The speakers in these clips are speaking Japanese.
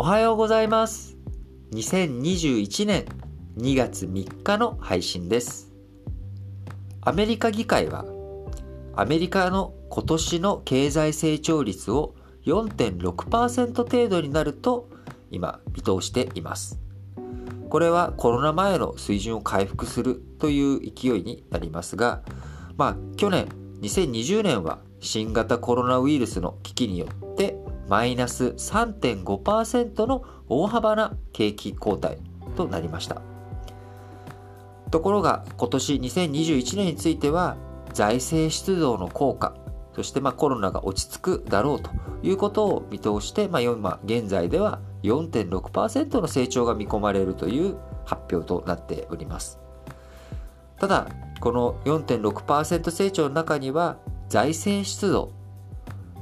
おはようございます。2021年2月3日の配信です。アメリカ議会は、アメリカの今年の経済成長率を4.6%程度になると今見通しています。これはコロナ前の水準を回復するという勢いになりますが、まあ去年2020年は新型コロナウイルスの危機によってマイナス3.5%の大幅な景気後退となりました。ところが今年2021年については財政出動の効果、そしてまあコロナが落ち着くだろうということを見通して、まあ、今現在では4.6%の成長が見込まれるという発表となっております。ただ、この4.6%成長の中には財政出動、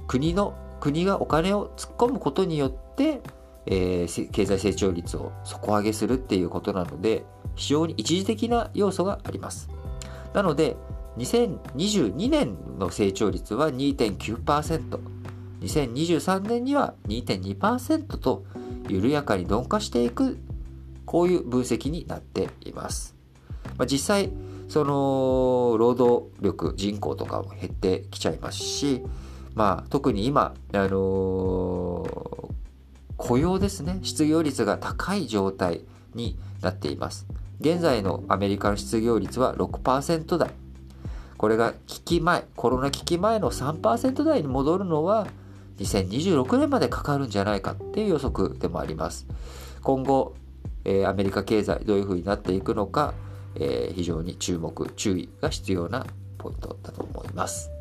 国の国がお金を突っ込むことによって、えー経済成長率を底上げするっていうことなので非常に一時的な要素があります。なので2022年の成長率は 2.9%2023 年には2.2%と緩やかに鈍化していくこういう分析になっています、まあ、実際その労働力人口とかも減ってきちゃいますしまあ、特に今、あのー雇用ですね、失業率が高い状態になっています。現在のアメリカの失業率は6%台。これが危機前、コロナ危機前の3%台に戻るのは2026年までかかるんじゃないかっていう予測でもあります。今後、えーアメリカ経済どういうふうになっていくのか、えー非常に注目、注意が必要なポイントだと思います。